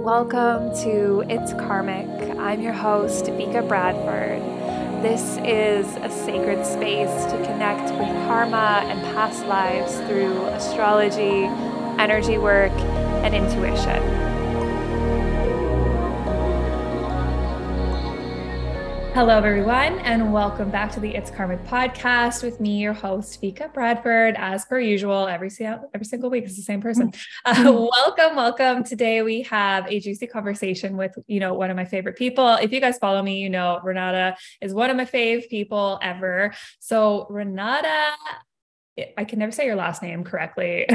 Welcome to It's Karmic. I'm your host, Vika Bradford. This is a sacred space to connect with karma and past lives through astrology, energy work, and intuition. Hello, everyone, and welcome back to the It's Karmic podcast with me, your host, Vika Bradford. As per usual, every every single week it's the same person. Uh, welcome, welcome. Today we have a juicy conversation with you know one of my favorite people. If you guys follow me, you know Renata is one of my fave people ever. So Renata, I can never say your last name correctly.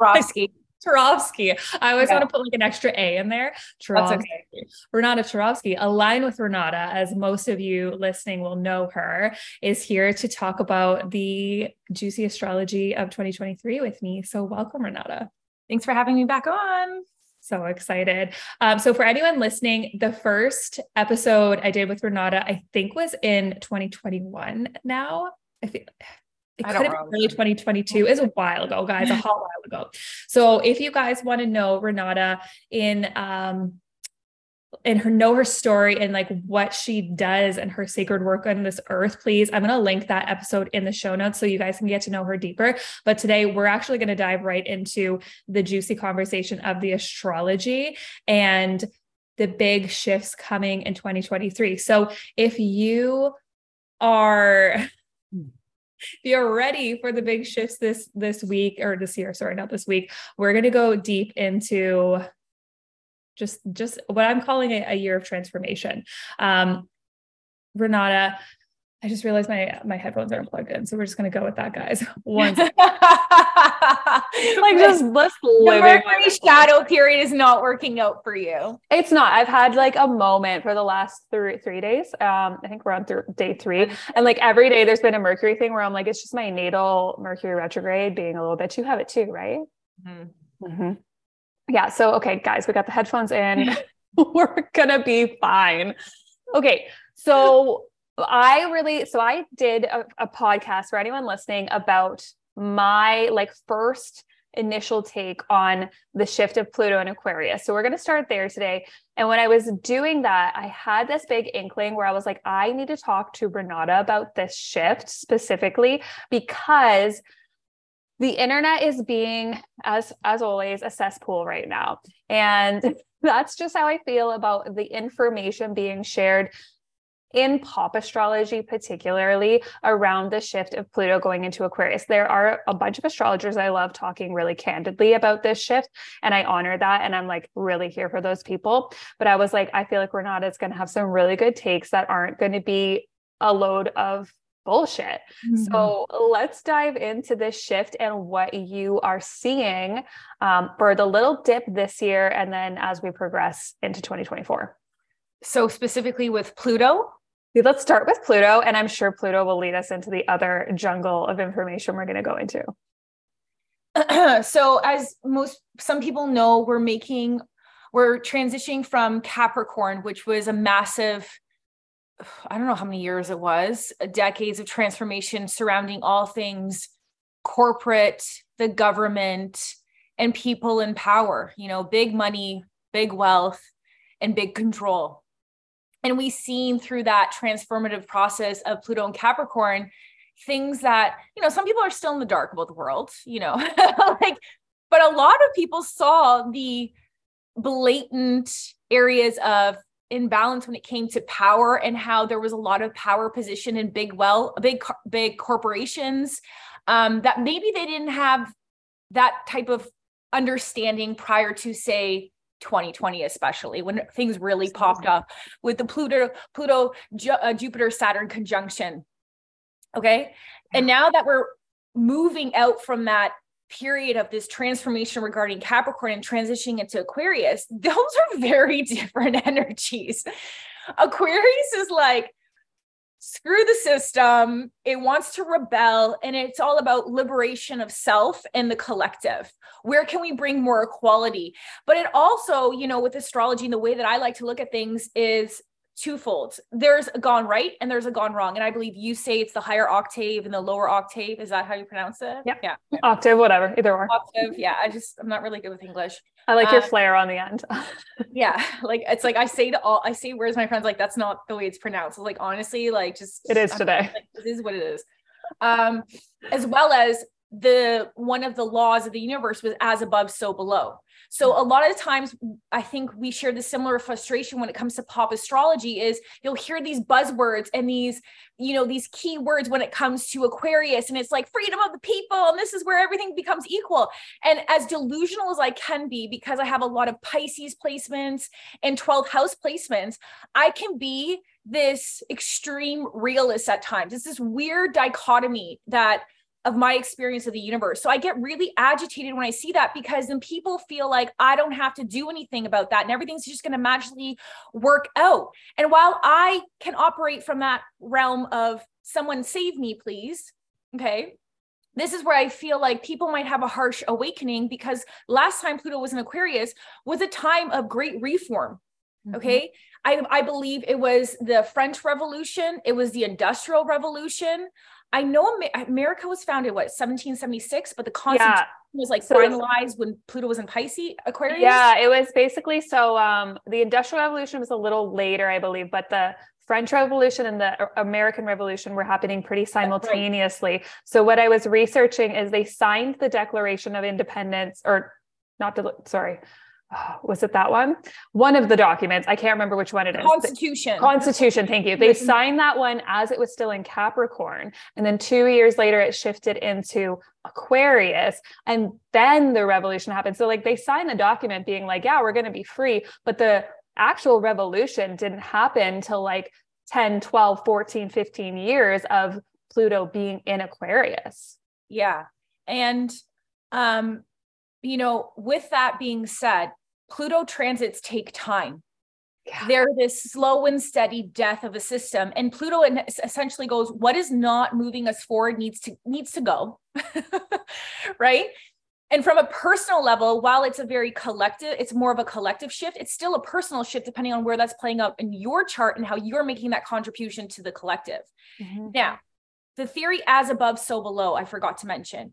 Turovsky. Turovsky. I always want to put like an extra A in there. Turovsky. Okay. Renata Turovsky, Align with Renata, as most of you listening will know her, is here to talk about the juicy astrology of 2023 with me. So welcome, Renata. Thanks for having me back on. So excited. Um, so, for anyone listening, the first episode I did with Renata, I think was in 2021 now. I feel it could have been early 2022 is a while ago guys a hot while ago. So if you guys want to know renata in um and her know her story and like what she does and her sacred work on this earth please i'm going to link that episode in the show notes so you guys can get to know her deeper. But today we're actually going to dive right into the juicy conversation of the astrology and the big shifts coming in 2023 so if you are you're ready for the big shifts this this week or this year, sorry, not this week, we're going to go deep into just just what I'm calling a, a year of transformation. Um, Renata, I just realized my my headphones aren't plugged in, so we're just gonna go with that, guys. One, like just let's The Mercury shadow period is not working out for you. It's not. I've had like a moment for the last three three days. Um, I think we're on th- day three, and like every day there's been a Mercury thing where I'm like, it's just my natal Mercury retrograde being a little bit. You have it too, right? Mm-hmm. Mm-hmm. Yeah. So okay, guys, we got the headphones in. we're gonna be fine. Okay, so I really, so I did a, a podcast for anyone listening about my like first initial take on the shift of Pluto and Aquarius. So we're going to start there today. And when I was doing that, I had this big inkling where I was like, I need to talk to Renata about this shift specifically because the internet is being as as always a cesspool right now. And that's just how I feel about the information being shared in pop astrology, particularly around the shift of Pluto going into Aquarius. There are a bunch of astrologers I love talking really candidly about this shift, and I honor that. And I'm like really here for those people. But I was like, I feel like Renata is going to have some really good takes that aren't going to be a load of bullshit. Mm-hmm. So let's dive into this shift and what you are seeing um, for the little dip this year, and then as we progress into 2024. So, specifically with Pluto, Let's start with Pluto, and I'm sure Pluto will lead us into the other jungle of information we're going to go into. so, as most some people know, we're making we're transitioning from Capricorn, which was a massive I don't know how many years it was, decades of transformation surrounding all things corporate, the government, and people in power, you know, big money, big wealth, and big control and we've seen through that transformative process of Pluto and Capricorn things that, you know, some people are still in the dark about the world, you know, like, but a lot of people saw the blatant areas of imbalance when it came to power and how there was a lot of power position in big well big big corporations um, that maybe they didn't have that type of understanding prior to say 2020 especially when things really popped up with the pluto pluto Ju- uh, jupiter saturn conjunction okay? And now that we're moving out from that period of this transformation regarding capricorn and transitioning into aquarius those are very different energies. Aquarius is like screw the system. It wants to rebel. And it's all about liberation of self and the collective. Where can we bring more equality? But it also, you know, with astrology and the way that I like to look at things is twofold. There's a gone right and there's a gone wrong. And I believe you say it's the higher octave and the lower octave. Is that how you pronounce it? Yeah. Yeah. Octave, whatever, either or. Octave. Yeah. I just, I'm not really good with English. I like your um, flair on the end. yeah. Like, it's like I say to all, I say, where's my friends? Like, that's not the way it's pronounced. Like, honestly, like, just, it is today. Like, this is what it is. Um, as well as the one of the laws of the universe was as above, so below. So hmm. a lot of times I think we share the similar frustration when it comes to pop astrology is you'll hear these buzzwords and these, you know, these key words when it comes to Aquarius and it's like freedom of the people and this is where everything becomes equal. And as delusional as I can be because I have a lot of Pisces placements and 12th house placements, I can be this extreme realist at times. It's this weird dichotomy that of my experience of the universe. So I get really agitated when I see that because then people feel like I don't have to do anything about that and everything's just going to magically work out. And while I can operate from that realm of someone save me, please, okay, this is where I feel like people might have a harsh awakening because last time Pluto was in Aquarius was a time of great reform. Mm-hmm. Okay. I, I believe it was the French Revolution, it was the Industrial Revolution. I know America was founded what 1776, but the Constitution yeah. was like so finalized when Pluto was in Pisces Aquarius. Yeah, it was basically so. Um, the Industrial Revolution was a little later, I believe, but the French Revolution and the American Revolution were happening pretty simultaneously. Right. So what I was researching is they signed the Declaration of Independence, or not, de- sorry, was it that one? One of the documents. I can't remember which one it is. Constitution. Constitution. Thank you. They signed that one as it was still in Capricorn. And then two years later, it shifted into Aquarius. And then the revolution happened. So, like, they signed the document being like, yeah, we're going to be free. But the actual revolution didn't happen till like 10, 12, 14, 15 years of Pluto being in Aquarius. Yeah. And, um, you know, with that being said, Pluto transits take time. Yeah. They're this slow and steady death of a system. And Pluto essentially goes, what is not moving us forward needs to needs to go. right. And from a personal level, while it's a very collective, it's more of a collective shift, it's still a personal shift depending on where that's playing out in your chart and how you're making that contribution to the collective. Mm-hmm. Now, the theory as above so below i forgot to mention.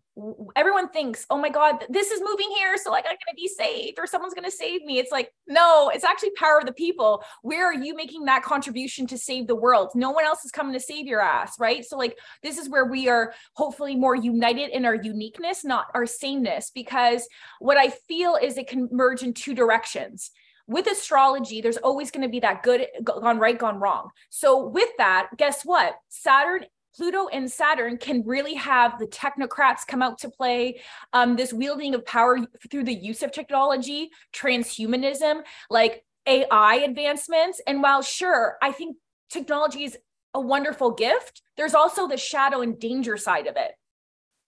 Everyone thinks oh my god this is moving here so like i'm going to be saved or someone's going to save me. It's like no it's actually power of the people. Where are you making that contribution to save the world? No one else is coming to save your ass right? So like this is where we are hopefully more united in our uniqueness not our sameness because what i feel is it can merge in two directions. With astrology, there's always going to be that good, gone right, gone wrong. So, with that, guess what? Saturn Pluto and Saturn can really have the technocrats come out to play, um, this wielding of power through the use of technology, transhumanism, like AI advancements. And while sure, I think technology is a wonderful gift, there's also the shadow and danger side of it.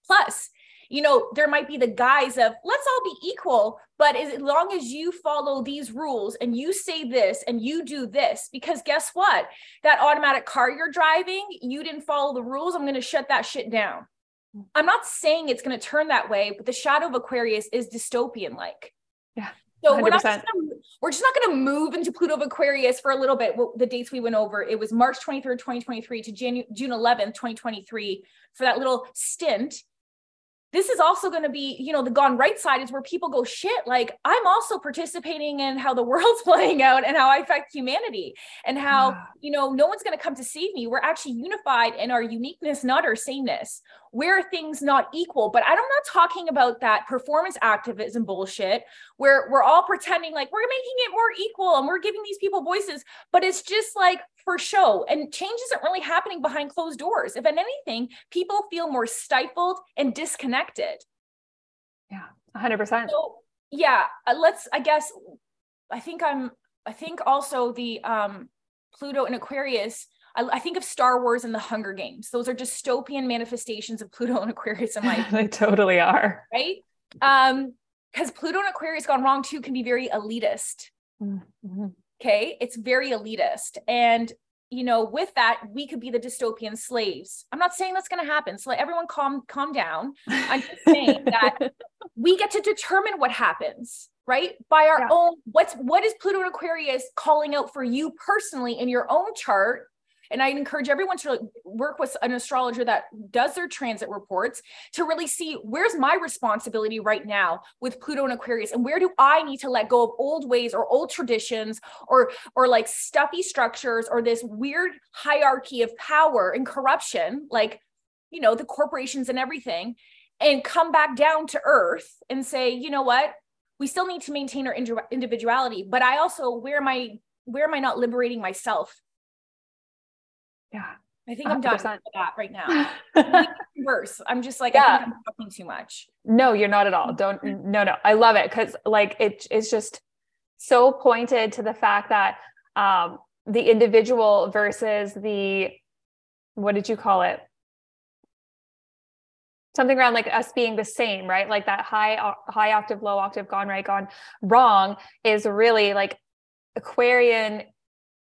Plus, you know, there might be the guise of let's all be equal, but as long as you follow these rules and you say this and you do this, because guess what? That automatic car you're driving, you didn't follow the rules. I'm going to shut that shit down. I'm not saying it's going to turn that way, but the shadow of Aquarius is dystopian like. Yeah. So we are not just gonna, we're just not going to move into Pluto of Aquarius for a little bit. Well, the dates we went over, it was March 23rd, 2023 to June 11th, 2023 for that little stint this is also going to be, you know, the gone right side is where people go, shit, like I'm also participating in how the world's playing out and how I affect humanity and how, you know, no one's going to come to save me. We're actually unified in our uniqueness, not our sameness. Where are things not equal? But I'm not talking about that performance activism bullshit where we're all pretending like we're making it more equal and we're giving these people voices, but it's just like for show. And change isn't really happening behind closed doors. If anything, people feel more stifled and disconnected. Yeah, 100%. So, yeah, uh, let's, I guess, I think I'm, I think also the um, Pluto and Aquarius. I, I, think of Star Wars and the Hunger Games. Those are dystopian manifestations of Pluto and Aquarius in life. they totally are. Right? Um, because Pluto and Aquarius gone wrong too can be very elitist. Mm-hmm. Okay. It's very elitist. And, you know, with that, we could be the dystopian slaves. I'm not saying that's going to happen. So let everyone calm, calm down. I'm just saying that we get to determine what happens right? By our yeah. own, what's what is Pluto and Aquarius calling out for you personally in your own chart? And I encourage everyone to work with an astrologer that does their transit reports to really see where's my responsibility right now with Pluto and Aquarius and where do I need to let go of old ways or old traditions or or like stuffy structures or this weird hierarchy of power and corruption like you know the corporations and everything and come back down to earth and say you know what? We still need to maintain our individuality but i also where am i where am i not liberating myself yeah. I think i am done with that right now. Worse. I'm just like yeah. i'm talking too much. No you're not at all. Don't no no. I love it because like it, it's just so pointed to the fact that um the individual versus the what did you call it? Something around like us being the same right? Like that high high octave low octave gone right gone wrong is really like aquarian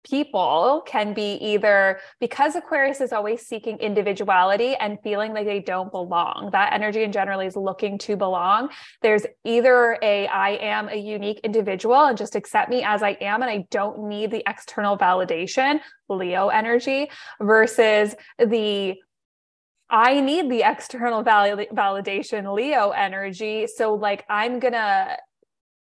people can be either because aquarius is always seeking individuality and feeling like they don't belong that energy in general is looking to belong there's either a i am a unique individual and just accept me as i am and i don't need the external validation leo energy versus the I need the external val- validation, Leo energy. So, like, I'm gonna,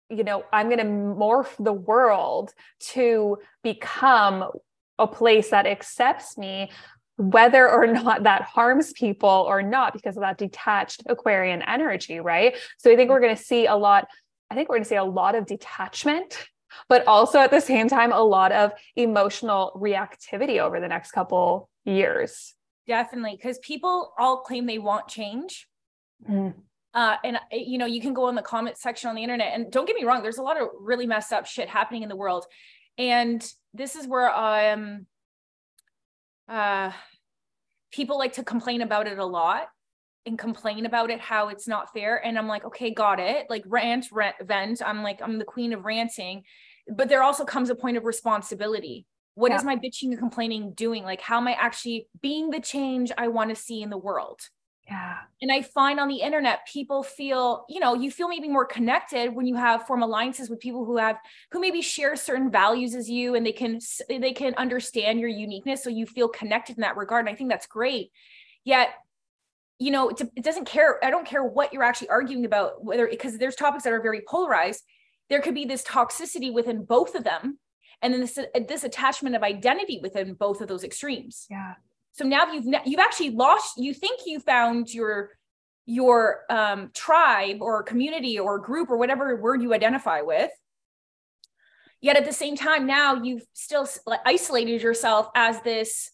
you know, I'm gonna morph the world to become a place that accepts me, whether or not that harms people or not, because of that detached Aquarian energy, right? So, I think we're gonna see a lot. I think we're gonna see a lot of detachment but also at the same time a lot of emotional reactivity over the next couple years Definitely. Because people all claim they want change. Mm. Uh, and eh, you know, you can go in the comment section on the internet and don't get me wrong, there's a lot of really messed up shit happening in the world. And this is where um uh people like to complain about it a lot and complain about it how it's not fair and i'm like okay got it like rant, rant vent i'm like i'm the queen of ranting but there also comes a point of responsibility what yeah. is my bitching and complaining doing? Like, how am I actually being the change I want to see in the world? Yeah. And I find on the internet, people feel, you know, you feel maybe more connected when you have form alliances with people who have, who maybe share certain values as you and they can, they can understand your uniqueness. So you feel connected in that regard. And I think that's great. Yet, you know, it, it doesn't care. I don't care what you're actually arguing about, whether, because there's topics that are very polarized. There could be this toxicity within both of them and then this this attachment of identity within both of those extremes yeah so now you've you've actually lost you think you found your your um, tribe or community or group or whatever word you identify with. Yet at the same time now you've still isolated yourself as this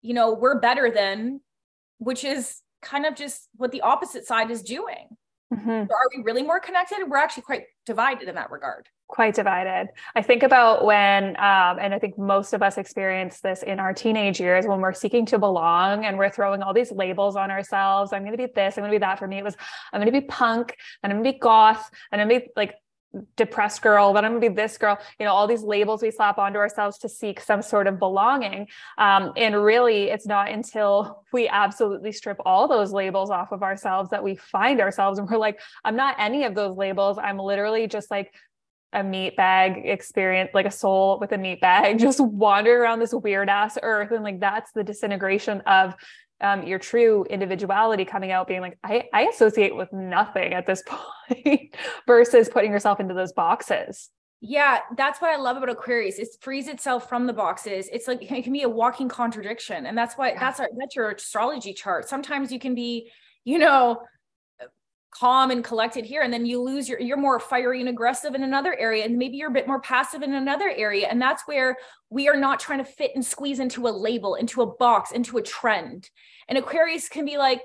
you know we're better than which is kind of just what the opposite side is doing. Mm-hmm. are we really more connected? We're actually quite divided in that regard quite divided. I think about when, um, and I think most of us experience this in our teenage years when we're seeking to belong and we're throwing all these labels on ourselves. I'm going to be this, I'm going to be that. For me, it was, I'm going to be punk, and I'm going to be goth, and I'm going to be like depressed girl, then I'm gonna be this girl, you know, all these labels we slap onto ourselves to seek some sort of belonging. Um, and really, it's not until we absolutely strip all those labels off of ourselves that we find ourselves and we're like, I'm not any of those labels. I'm literally just like a meat bag experience, like a soul with a meat bag, just wandering around this weird ass earth. And like that's the disintegration of um, your true individuality coming out, being like, I, I associate with nothing at this point versus putting yourself into those boxes. Yeah, that's what I love about Aquarius. It frees itself from the boxes. It's like it can be a walking contradiction. And that's why yeah. that's our that's your astrology chart. Sometimes you can be, you know, calm and collected here and then you lose your you're more fiery and aggressive in another area and maybe you're a bit more passive in another area and that's where we are not trying to fit and squeeze into a label into a box into a trend. And aquarius can be like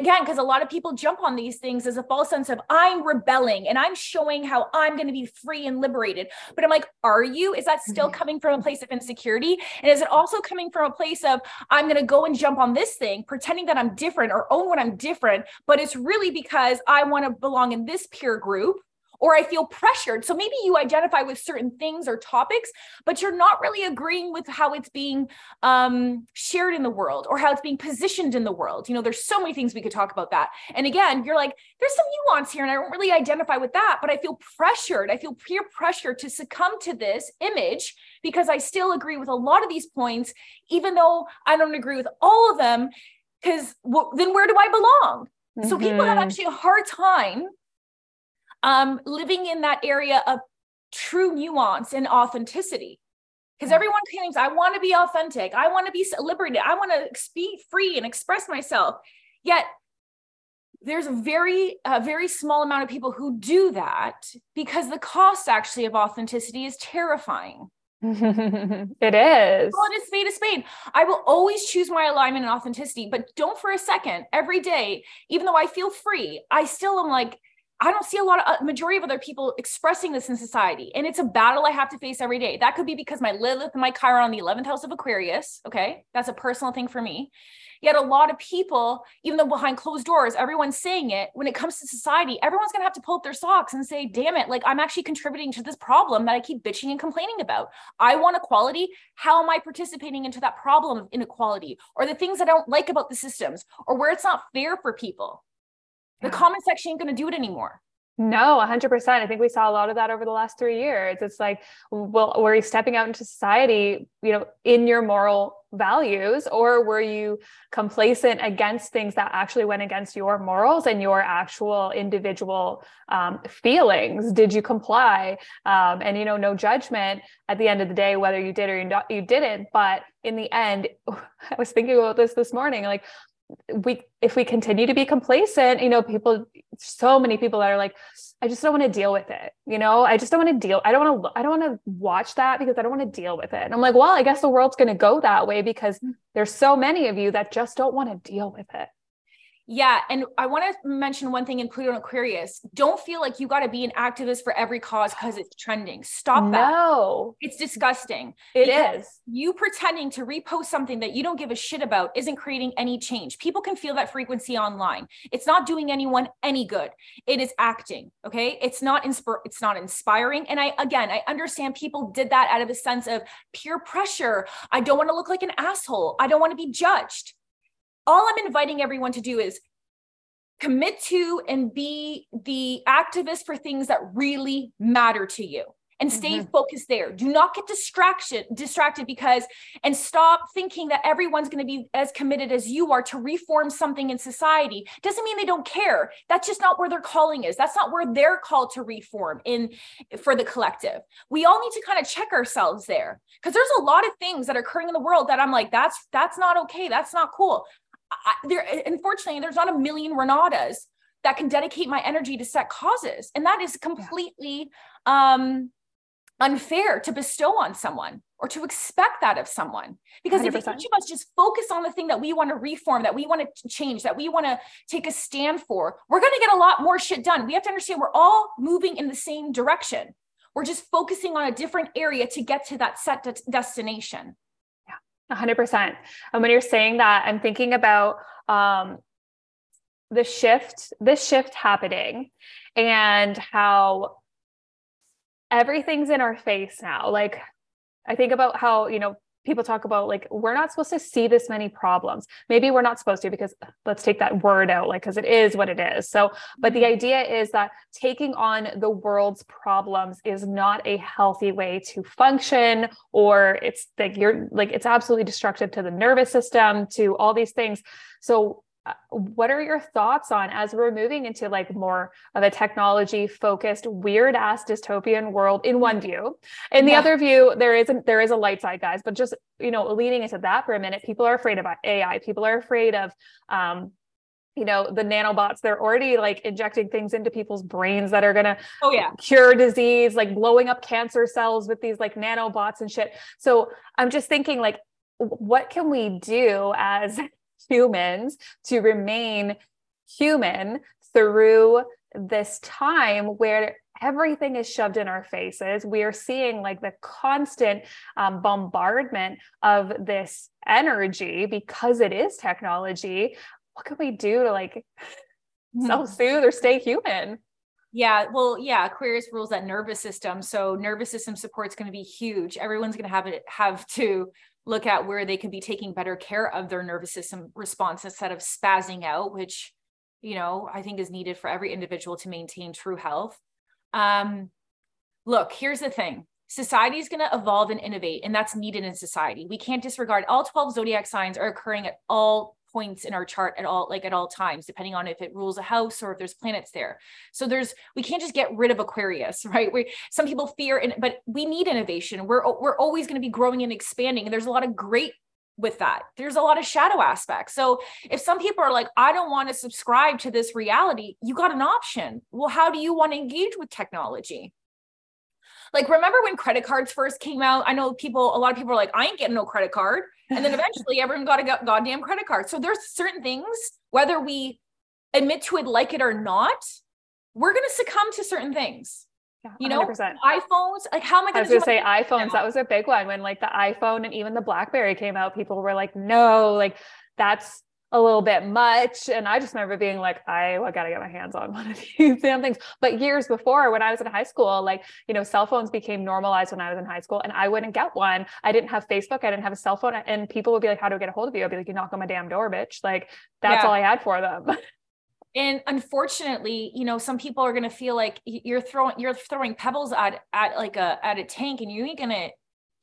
again because a lot of people jump on these things as a false sense of i'm rebelling and i'm showing how i'm going to be free and liberated. But i'm like are you? Is that still mm-hmm. coming from a place of insecurity? And is it also coming from a place of i'm going to go and jump on this thing pretending that i'm different or own what i'm different but it's really because i want to belong in this peer group or I feel pressured. So maybe you identify with certain things or topics, but you're not really agreeing with how it's being um, shared in the world or how it's being positioned in the world. You know, there's so many things we could talk about that. And again, you're like, there's some nuance here, and I don't really identify with that, but I feel pressured. I feel peer pressure to succumb to this image because I still agree with a lot of these points, even though I don't agree with all of them. Because well, then where do I belong? Mm-hmm. So people have mm-hmm. actually a hard time um, living in that area of true nuance and authenticity. Because everyone claims, I want to be authentic. I want to be liberated. I want to be free and express myself. Yet there's a very, a very small amount of people who do that because the cost actually of authenticity is terrifying. it is. Well, it is spade to spade. I will always choose my alignment and authenticity, but don't for a second every day, even though I feel free, I still am like, I don't see a lot of uh, majority of other people expressing this in society. And it's a battle I have to face every day. That could be because my Lilith and my Chiron on the 11th house of Aquarius. Okay. That's a personal thing for me. Yet a lot of people, even though behind closed doors, everyone's saying it, when it comes to society, everyone's going to have to pull up their socks and say, damn it, like I'm actually contributing to this problem that I keep bitching and complaining about. I want equality. How am I participating into that problem of inequality or the things I don't like about the systems or where it's not fair for people? The comment section ain't going to do it anymore. No, 100%. I think we saw a lot of that over the last three years. It's like, well, were you stepping out into society, you know, in your moral values, or were you complacent against things that actually went against your morals and your actual individual um, feelings? Did you comply? Um, and, you know, no judgment at the end of the day, whether you did or you, you didn't. But in the end, I was thinking about this this morning, like, we if we continue to be complacent you know people so many people that are like i just don't want to deal with it you know? I just don't want to deal i don't want to i don't want to watch that because i don't want to deal with it. And i'm like well i guess the world's going to go that way because mm. there's so many of you that just don't want to deal with it yeah. And I want to mention one thing in Pluto and Aquarius. Don't feel like you got to be an activist for every cause because it's trending. Stop that. No. It's disgusting. It is. You pretending to repost something that you don't give a shit about isn't creating any change. People can feel that frequency online. It's not doing anyone any good. It is acting. Okay. It's not inspir- it's not inspiring. And I again I understand people did that out of a sense of peer pressure. I don't want to look like an asshole. I don't want to be judged all I'm inviting everyone to do is commit to and be the activist for things that really matter to you and stay mm-hmm. focused there. Do not get distraction distracted because and stop thinking that everyone's going to be as committed as you are to reform something in society. Doesn't mean they don't care. That's just not where their calling is. That's not where they're called to reform in for the collective. We all need to kind of check ourselves there because there's a lot of things that are occurring in the world that I'm like that's that's not okay. That's not cool. I, there unfortunately there's not a million renatas that can dedicate my energy to set causes and that is completely yeah. um unfair to bestow on someone or to expect that of someone because 100%. if each of us just focus on the thing that we want to reform that we want to change that we want to take a stand for we're going to get a lot more shit done we have to understand we're all moving in the same direction we're just focusing on a different area to get to that set de- destination 100%. And when you're saying that, I'm thinking about um, the shift, this shift happening and how everything's in our face now. Like, I think about how, you know, people talk about like we're not supposed to see this many problems. Maybe we're not supposed to because let's take that word out like because it is what it is. So but the mm-hmm. idea is that taking on the world's problems is not a healthy way to function or it's like you're like it's absolutely destructive to the nervous system to all these things. So uh, what are your thoughts on as we're moving into like more of a technology focused weird ass dystopian world in one view? In the yeah. other view there isn't there is a light side guys but just you know leaning into that for a minute people are afraid of ai people are afraid of um you know the nanobots. They're already like injecting things into people's brains that are going to oh yeah. cure disease like blowing up cancer cells with these like nanobots and shit. So i'm just thinking like what can we do as humans to remain human through this time where everything is shoved in our faces. We are seeing like the constant um, bombardment of this energy because it is technology. What can we do to like mm-hmm. self soothe or stay human? Yeah, well, yeah, Aquarius rules that nervous system. So nervous system support is going to be huge. Everyone's going to have it have to look at where they can be taking better care of their nervous system response instead of spazzing out, which you know I think is needed for every individual to maintain true health. Um, look, here's the thing. Society is going to evolve and innovate, and that's needed in society. We can't disregard all 12 zodiac signs are occurring at all points in our chart at all like at all times depending on if it rules a house or if there's planets there. So there's we can't just get rid of aquarius right? We some people fear and but we need innovation. We're we're always going to be growing and expanding and there's a lot of great with that. There's a lot of shadow aspects. So if some people are like i don't want to subscribe to this reality you got an option. Well how do you want to engage with technology like, remember when credit cards first came out? I know people, a lot of people are like, I ain't getting no credit card. And then eventually everyone got a goddamn credit card. So there's certain things, whether we admit to it, like it or not, we're going to succumb to certain things. Yeah, you know, iPhones, like how am I going to say iPhones? That was a big one when like the iPhone and even the Blackberry came out. People were like, no, like that's a little bit much. And I just remember being like, I, I got to get my hands on one of these damn things. But years before, when I was in high school, like, you know, cell phones became normalized when I was in high school and I wouldn't get one. I didn't have Facebook. I didn't have a cell phone. And people would be like, how do I get a hold of you? I'd be like, you knock on my damn door, bitch. Like, that's yeah. all I had for them. and unfortunately you know some people are going to feel like you're throwing you're throwing pebbles at at like a at a tank and you ain't going to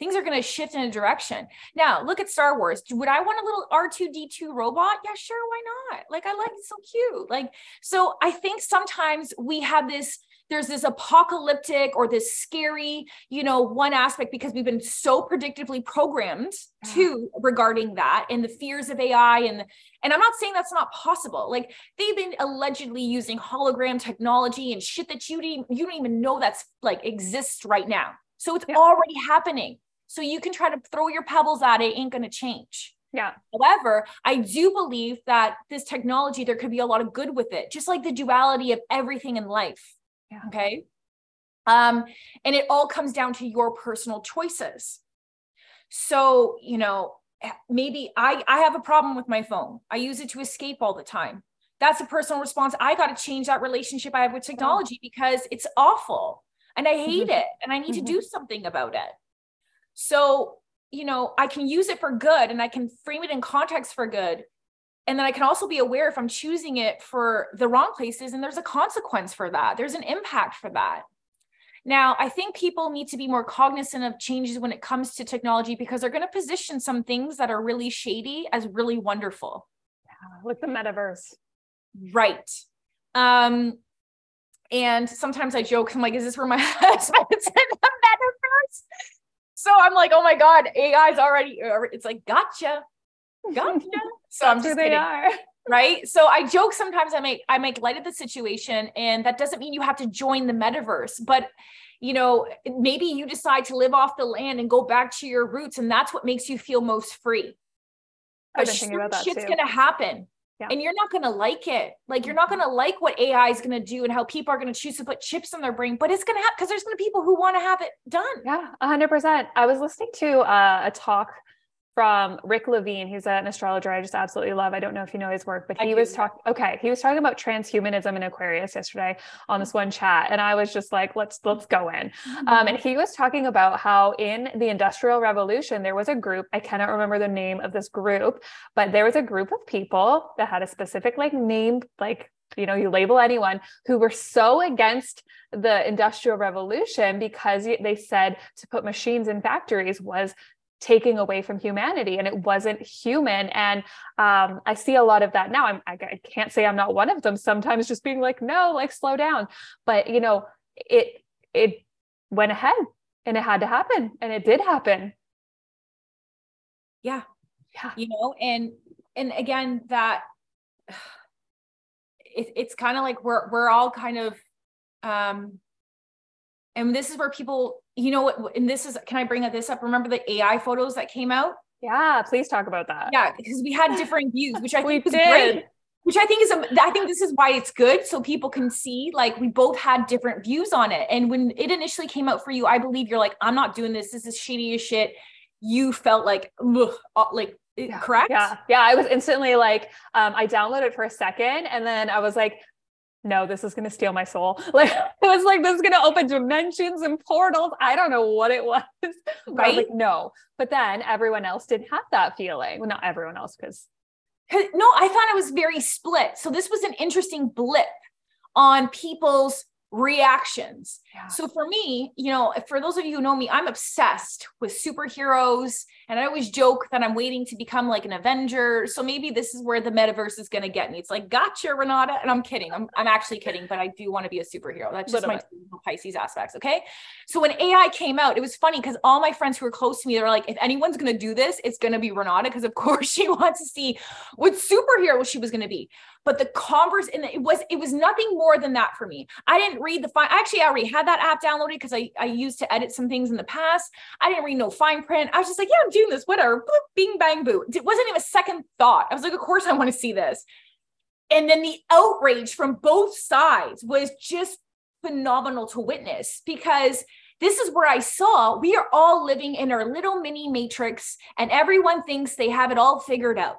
things are going to shift in a direction. Now, look at Star Wars. Would I want a little R2D2 robot? Yeah, sure. Why not? Like, I like it so cute. Like, so I think sometimes we have this there's this apocalyptic or this scary, you know, one aspect because we've been so predictively programmed mm. to regarding that and the fears of AI and and I'm not saying that's not possible. Like they've been allegedly using hologram technology and shit that you didn't you don't even know that's like exists right now. So it's yeah. already happening. So you can try to throw your pebbles at it, ain't going to change. Yeah. However, I do believe that this technology, there could be a lot of good with it, just like the duality of everything in life. Yeah. Okay. Um, and it all comes down to your personal choices. So, you know, maybe I, I have a problem with my phone. I use it to escape all the time. That's a personal response. I got to change that relationship I have with technology because it's awful and I hate mm-hmm. it and I need mm-hmm. to do something about it. So, you know, I can use it for good and I can frame it in context for good. And then I can also be aware if I'm choosing it for the wrong places and there's a consequence for that. There's an impact for that. Now, I think people need to be more cognizant of changes when it comes to technology because they're going to position some things that are really shady as really wonderful. Yeah, like the metaverse. Right. Um, and sometimes I joke, I'm like, is this where my husband's in the metaverse? So I'm like, oh my God, AI's already, it's like, gotcha, gotcha. So I'm just they kidding. are. Right. So I joke sometimes I make I make light of the situation. And that doesn't mean you have to join the metaverse, but you know, maybe you decide to live off the land and go back to your roots, and that's what makes you feel most free. But shit's gonna happen. Yeah. And you're not going to like it. Like you're not mm-hmm. going to like what AI is going to do and how people are going to choose to put chips in their brain, but it's going to happen because there's going to be people who want to have it done. Yeah, 100%. I was listening to uh, a talk from Rick Levine. He's an astrologer I just absolutely love. I don't know if you know his work, but he was talking, okay, he was talking about transhumanism in Aquarius yesterday on this one chat. And I was just like, let's, let's go in. Mm-hmm. Um, and he was talking about how in the industrial revolution, there was a group, I cannot remember the name of this group, but there was a group of people that had a specific like name, like you know you label anyone who were so against the industrial revolution because they said to put machines in factories was taking away from humanity and it wasn't human. And um, i see a lot of that now. I'm, I, I can't say i'm not one of them sometimes just being like no like slow down. But you know it it went ahead and it had to happen and it did happen. Yeah. Yeah. You know and and again that it, it's kind of like we're we're all kind of um and this is where people you know what and this is can i bring this up? Remember the ai photos that came out? Yeah please talk about that. Yeah because we had different views which i think did. great which i think is i think this is why it's good so people can see like we both had different views on it. And when it initially came out for you i believe you're like i'm not doing this this is shitty as shit. You felt like uh, like yeah, correct? yeah yeah i was instantly like um, i downloaded for a second and then i was like no, this is going to steal my soul. Like it was like this is going to open dimensions and portals. I don't know what it was. Right? Like, no. But then everyone else didn't have that feeling. Well, not everyone else, because no, I thought it was very split. So this was an interesting blip on people's reactions. Yeah. So for me, you know, for those of you who know me, I'm obsessed with superheroes and I always joke that I'm waiting to become like an Avenger. So maybe this is where the metaverse is going to get me. It's like, gotcha, Renata. And I'm kidding. I'm, I'm actually kidding, but I do want to be a superhero. That's just my Pisces aspects. Okay. So when AI came out, it was funny because all my friends who were close to me, they were like, if anyone's going to do this, it's going to be Renata. Because of course she wants to see what superhero she was going to be but the converse and it was it was nothing more than that for me i didn't read the fine actually i already had that app downloaded because i i used to edit some things in the past i didn't read no fine print i was just like yeah i'm doing this whatever Boop, bing bang boo. It wasn't even a second thought. I was like of course i want to see this. And then the outrage from both sides was just phenomenal to witness because this is where I saw we are all living in our little mini matrix and everyone thinks they have it all figured out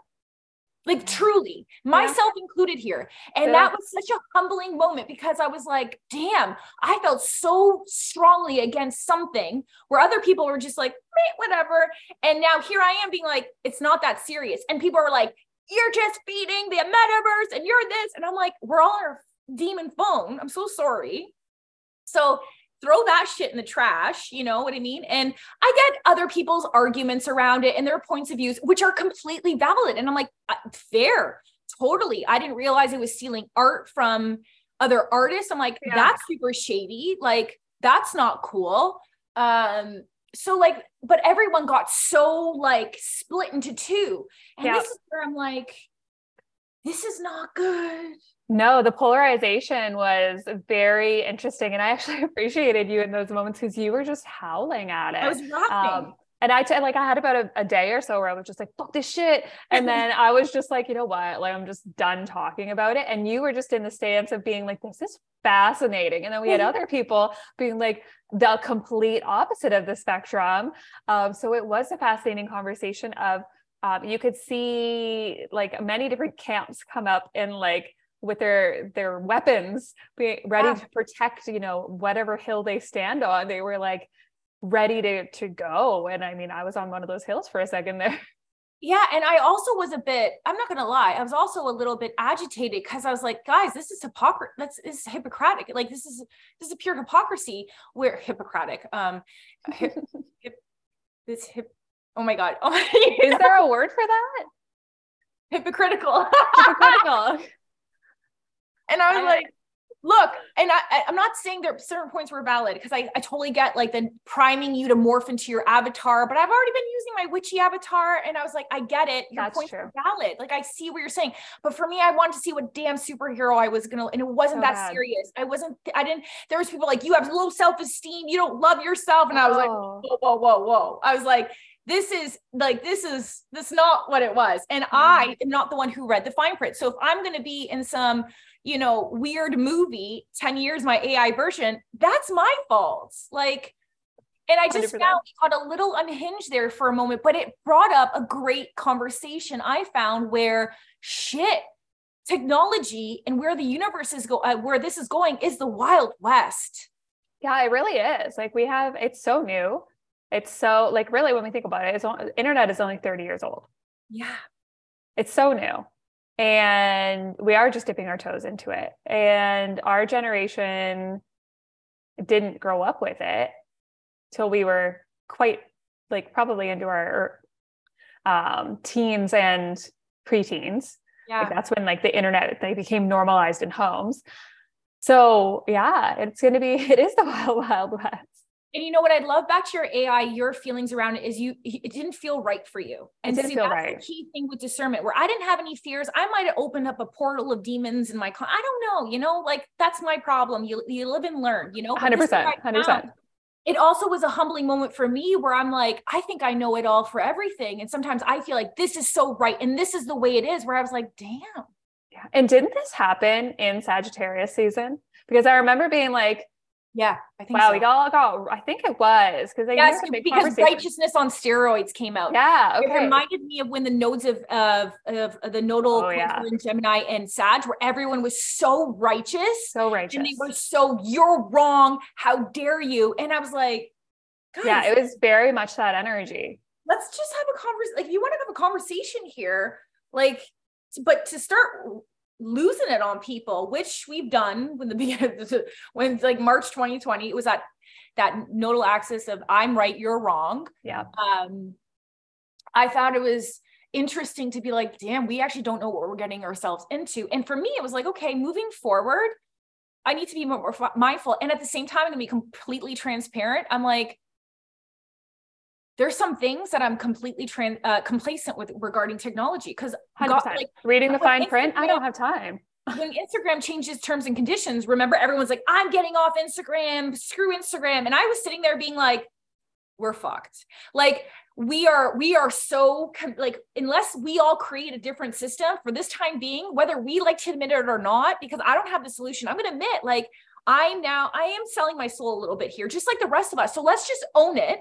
like truly myself yeah. included here. And yeah. that was such a humbling moment because i was like damn i felt so strongly against something where other people were just like whatever. And now here i am being like it's not that serious. And people are like you're just feeding the metaverse and you're this. And i'm like we're all on our demon phone. I'm so sorry. So throw that shit in the trash. You know what I mean? And I get other people's arguments around it and their points of views, which are completely valid. And I'm like, fair, totally. I didn't realize it was stealing art from other artists. I'm like, yeah. that's super shady. Like, that's not cool. Um, so like, but everyone got so like split into two. And yeah. this is where I'm like, this is not good. No, the polarization was very interesting. And I actually appreciated you in those moments because you were just howling at it. I was laughing. Um, and I t- like I had about a, a, day or so where I was just like, fuck this shit. And then I was just like, you know what? Like I'm just done talking about it. And you were just in the stance of being like, this is fascinating. And then we had other people being like the complete opposite of the spectrum. Um, so it was a fascinating conversation of um, you could see like many different camps come up in like with their their weapons being ready yeah. to protect you know whatever hill they stand on. They were like ready to to go. And i mean i was on one of those hills for a second there. Yeah and i also was a bit i'm not gonna lie i was also a little bit agitated because i was like guys this is hypocrisy that's is hippocratic like this is this is a pure hypocrisy. Where hippocratic um hip, hip, this hip oh my god. Oh, is there a word for that? Hypocritical. Hypocritical and I was I, like, look, and I, I'm not saying there certain points were valid because I, I totally get like the priming you to morph into your avatar, but I've already been using my witchy avatar. And I was like, I get it. Your That's points true. are valid. Like I see what you're saying. But for me, I wanted to see what damn superhero I was gonna, and it wasn't so that bad. serious. I wasn't, I didn't, there was people like, you have low self-esteem, you don't love yourself. And I was oh. like, whoa, whoa, whoa, whoa. I was like, this is like this is this not what it was and mm. i am not the one who read the fine print so if i'm going to be in some you know, weird movie 10 years, my AI version, that's my fault. Like, and I just 100%. found got a little unhinged there for a moment, but it brought up a great conversation I found where shit, technology and where the universe is go uh, where this is going is the wild west. Yeah, it really is. Like we have it's so new. It's so like really when we think about it, it's internet is only 30 years old. Yeah. It's so new and we are just dipping our toes into it. And our generation didn't grow up with it till we were quite like probably into our um, teens and preteens. Yeah. Like that's when like the internet they became normalized in homes. So yeah it's going to be it is the wild wild west and you know what I'd love back to your AI, your feelings around it is you it didn't feel right for you. And it didn't see, feel that's right. the key thing with discernment where I didn't have any fears. I might have opened up a portal of demons in my con- I don't know, you know, like that's my problem. You you live and learn, you know. 100%. 100%. It also was a humbling moment for me where I'm like, I think I know it all for everything. And sometimes I feel like this is so right and this is the way it is, where I was like, damn. Yeah. And didn't this happen in Sagittarius season? Because I remember being like, Yeah, I think. Wow, so. we got, got. I think it was because I yes, because righteousness on steroids came out. Yeah, okay. It reminded me of when the nodes of of, of, of the nodal oh, yeah. Gemini and Sag, where everyone was so righteous, so righteous, and they were so you're wrong. How dare you? And I was like, yeah, it was very much that energy. Let's just have a conversation. Like, if you want to have a conversation here, like, but to start losing it on people, which we've done when the beginning when like March 2020, it was that that nodal axis of I'm right, you're wrong. Yeah. Um, I thought it was interesting to be like, damn, we actually don't know what we're getting ourselves into. And for me, it was like, okay, moving forward, I need to be more mindful. And at the same time, I'm gonna be completely transparent. I'm like, there's some things that I'm completely trans, uh, complacent with regarding technology because like reading the fine print, I don't have time. when Instagram changes terms and conditions, remember everyone's like, I'm getting off Instagram, screw Instagram. And I was sitting there being like, we're fucked. Like we are, we are so like, unless we all create a different system for this time being, whether we like to admit it or not, because I don't have the solution. I'm going to admit, like, I'm now, I am selling my soul a little bit here, just like the rest of us. So let's just own it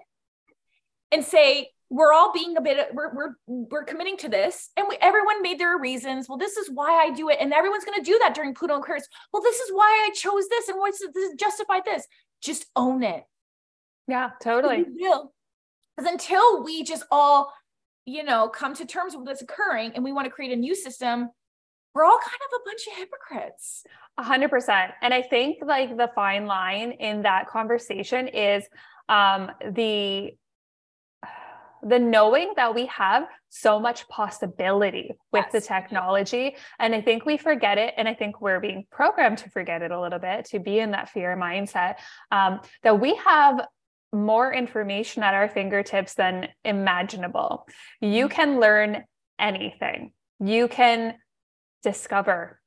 and say we're all being a bit we're we're, we're committing to this. And we, everyone made their reasons. Well this is why i do it. And everyone's going to do that during pluto and aquarius. Well this is why i chose this and what's this justify this. Just own it. Yeah totally. because until we just all you know come to terms with what's occurring and we want to create a new system we're all kind of a bunch of hypocrites. A hundred percent. And i think like the fine line in that conversation is um the the knowing that we have so much possibility with yes. the technology. And I think we forget it. And I think we're being programmed to forget it a little bit, to be in that fear mindset, um, that we have more information at our fingertips than imaginable. You mm-hmm. can learn anything, you can discover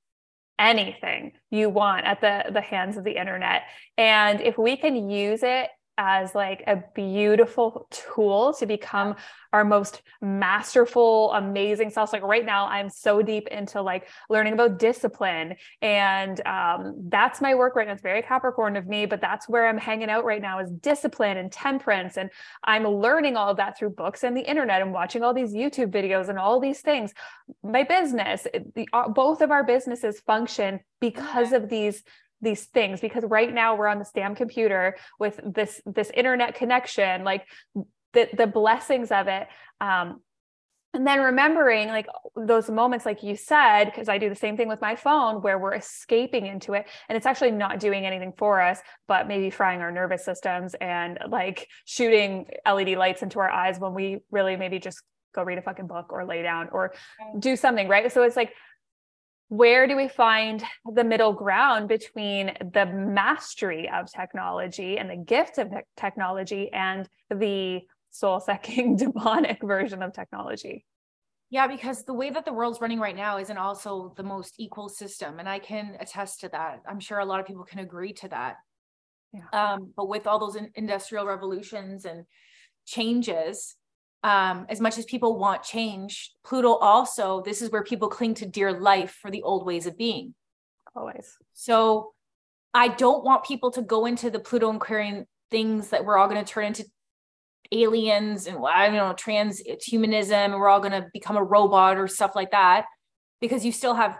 anything you want at the the hands of the internet and if we can use it as like a beautiful tool to become our most masterful amazing selves like right now i'm so deep into like learning about discipline. And um, that's my work right now. It's very capricorn of me but that's where i'm hanging out right now is discipline and temperance. And i'm learning all of that through books and the internet and watching all these youtube videos and all these things. My business the, uh, both of our businesses function because of these these things because right now we're on this damn computer with this this internet connection like the the blessings of it. Um and then remembering like those moments like you said because i do the same thing with my phone where we're escaping into it and it's actually not doing anything for us but maybe frying our nervous systems and like shooting led lights into our eyes when we really maybe just go read a fucking book or lay down or do something right? So it's like where do we find the middle ground between the mastery of technology and the gift of technology and the soul sucking demonic version of technology? Yeah, because the way that the world's running right now isn't also the most equal system. And I can attest to that. I'm sure a lot of people can agree to that. Yeah. Um, but with all those in- industrial revolutions and changes, um, as much as people want change, Pluto also, this is where people cling to dear life for the old ways of being. Always. So I don't want people to go into the Pluto and Aquarian things that we're all going to turn into aliens and I don't know, transhumanism, and we're all going to become a robot or stuff like that, because you still have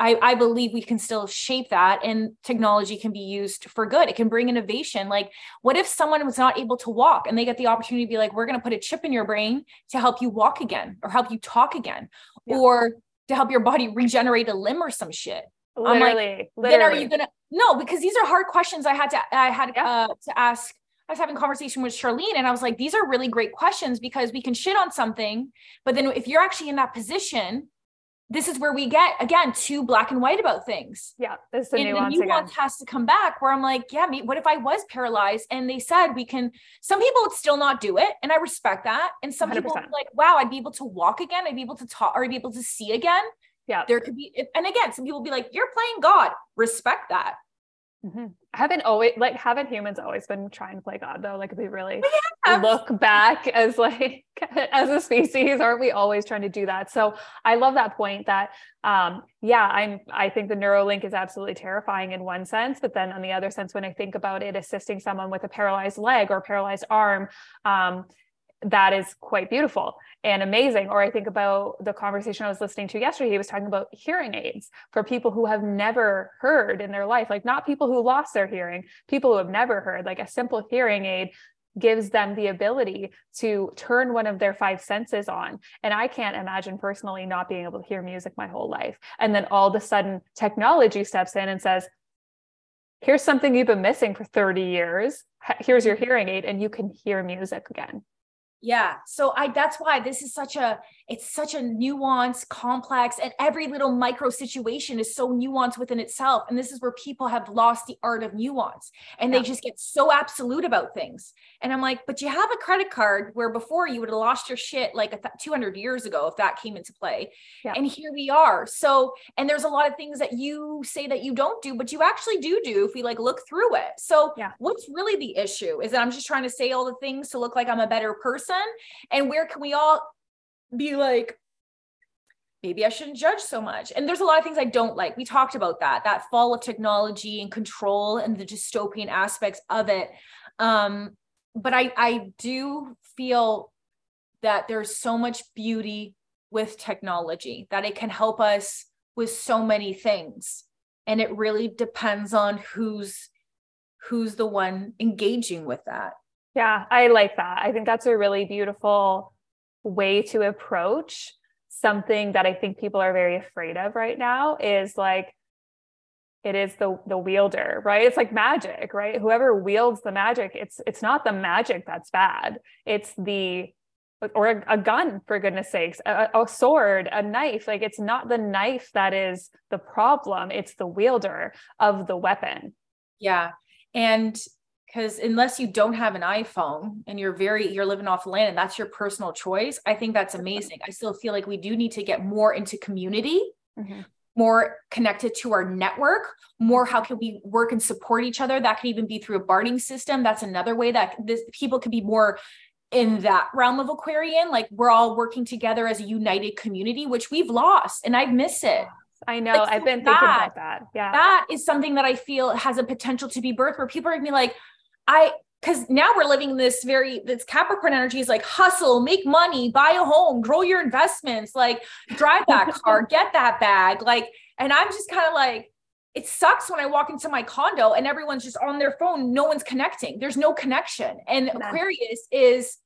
I, I believe we can still shape that and technology can be used for good. It can bring innovation. Like, what if someone was not able to walk and they get the opportunity to be like, we're going to put a chip in your brain to help you walk again or help you talk again yeah. or to help your body regenerate a limb or some shit? Literally, like, literally. Then are you going to, no, because these are hard questions I had to, I had yeah. uh, to ask I was having conversation with Charlene and I was like, these are really great questions because we can shit on something, but then if you're actually in that position this is where we get again too black and white about things. Yeah, this the and nuance, the nuance has to come back where I'm like, yeah, me, what if I was paralyzed? And they said we can. Some people would still not do it, and I respect that. And some 100%. people like, wow, I'd be able to walk again. I'd be able to talk, or I'd be able to see again. Yeah, there could be. And again, some people be like, you're playing God. Respect that. Mm-hmm. Haven't always like haven't humans always been trying to play God though? Like if we really look back as like as a species, aren't we always trying to do that? So I love that point that um yeah, I'm I think the Neuralink is absolutely terrifying in one sense, but then on the other sense, when I think about it assisting someone with a paralyzed leg or paralyzed arm, um, that is quite beautiful and amazing. Or I think about the conversation I was listening to yesterday. He was talking about hearing aids for people who have never heard in their life, like not people who lost their hearing, people who have never heard, like a simple hearing aid gives them the ability to turn one of their five senses on. And I can't imagine personally not being able to hear music my whole life. And then all of a sudden, technology steps in and says, Here's something you've been missing for 30 years. Here's your hearing aid, and you can hear music again. Yeah. So I that's why this is such a it's such a nuanced, complex, and every little micro situation is so nuanced within itself. And this is where people have lost the art of nuance and yeah. they just get so absolute about things. And I'm like, but you have a credit card where before you would have lost your shit like th- 200 years ago if that came into play. Yeah. And here we are. So, and there's a lot of things that you say that you don't do, but you actually do do if we like look through it. So, yeah. what's really the issue? Is that I'm just trying to say all the things to look like I'm a better person? And where can we all be like, maybe I shouldn't judge so much. And there's a lot of things I don't like. We talked about that, that fall of technology and control and the dystopian aspects of it. Um, but I, I do feel that there's so much beauty with technology that it can help us with so many things. And it really depends on who's who's the one engaging with that. Yeah, I like that. I think that's a really beautiful way to approach something that I think people are very afraid of right now is like it is the the wielder, right? It's like magic, right? Whoever wields the magic, it's it's not the magic that's bad. It's the or a, a gun for goodness sakes, a, a sword, a knife. Like it's not the knife that is the problem, it's the wielder of the weapon. Yeah. And because unless you don't have an iphone and you're very you're living off land and that's your personal choice i think that's amazing i still feel like we do need to get more into community mm-hmm. more connected to our network more how can we work and support each other that could even be through a barting system that's another way that this people could be more in that realm of aquarian like we're all working together as a united community which we've lost and i miss it I know. Like, I've been that, thinking about that. Yeah. That is something that I feel has a potential to be birthed where people are gonna be like, I because now we're living this very this Capricorn energy is like hustle, make money, buy a home, grow your investments, like drive that car, get that bag. Like, and I'm just kind of like, it sucks when I walk into my condo and everyone's just on their phone, no one's connecting. There's no connection. And no. Aquarius is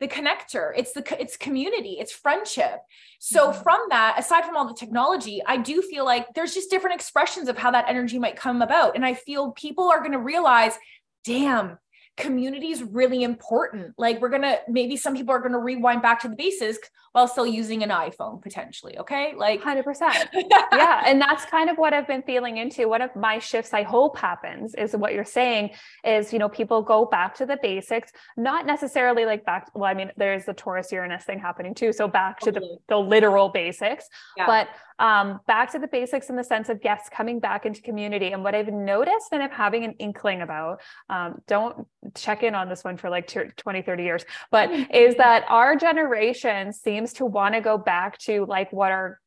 the connector. It's the it's community, it's friendship. So mm-hmm. from that, aside from all the technology, I do feel like there's just different expressions of how that energy might come about. And I feel people are going to realize damn, community is really important. Like we're gonna maybe some people are gonna rewind back to the basics while still using an iPhone potentially. Okay, like hundred percent. Yeah, and that's kind of what I've been feeling into. One of my shifts I hope happens is what you're saying is you know people go back to the basics, not necessarily like back. Well, I mean there's the Taurus Uranus thing happening too, so back to the the literal basics, yeah. but um, back to the basics in the sense of yes, coming back into community. And what I've noticed and I'm having an inkling about, um, don't check in on this one for like 20, 30 years, but is that our generation seems to want to go back to like what our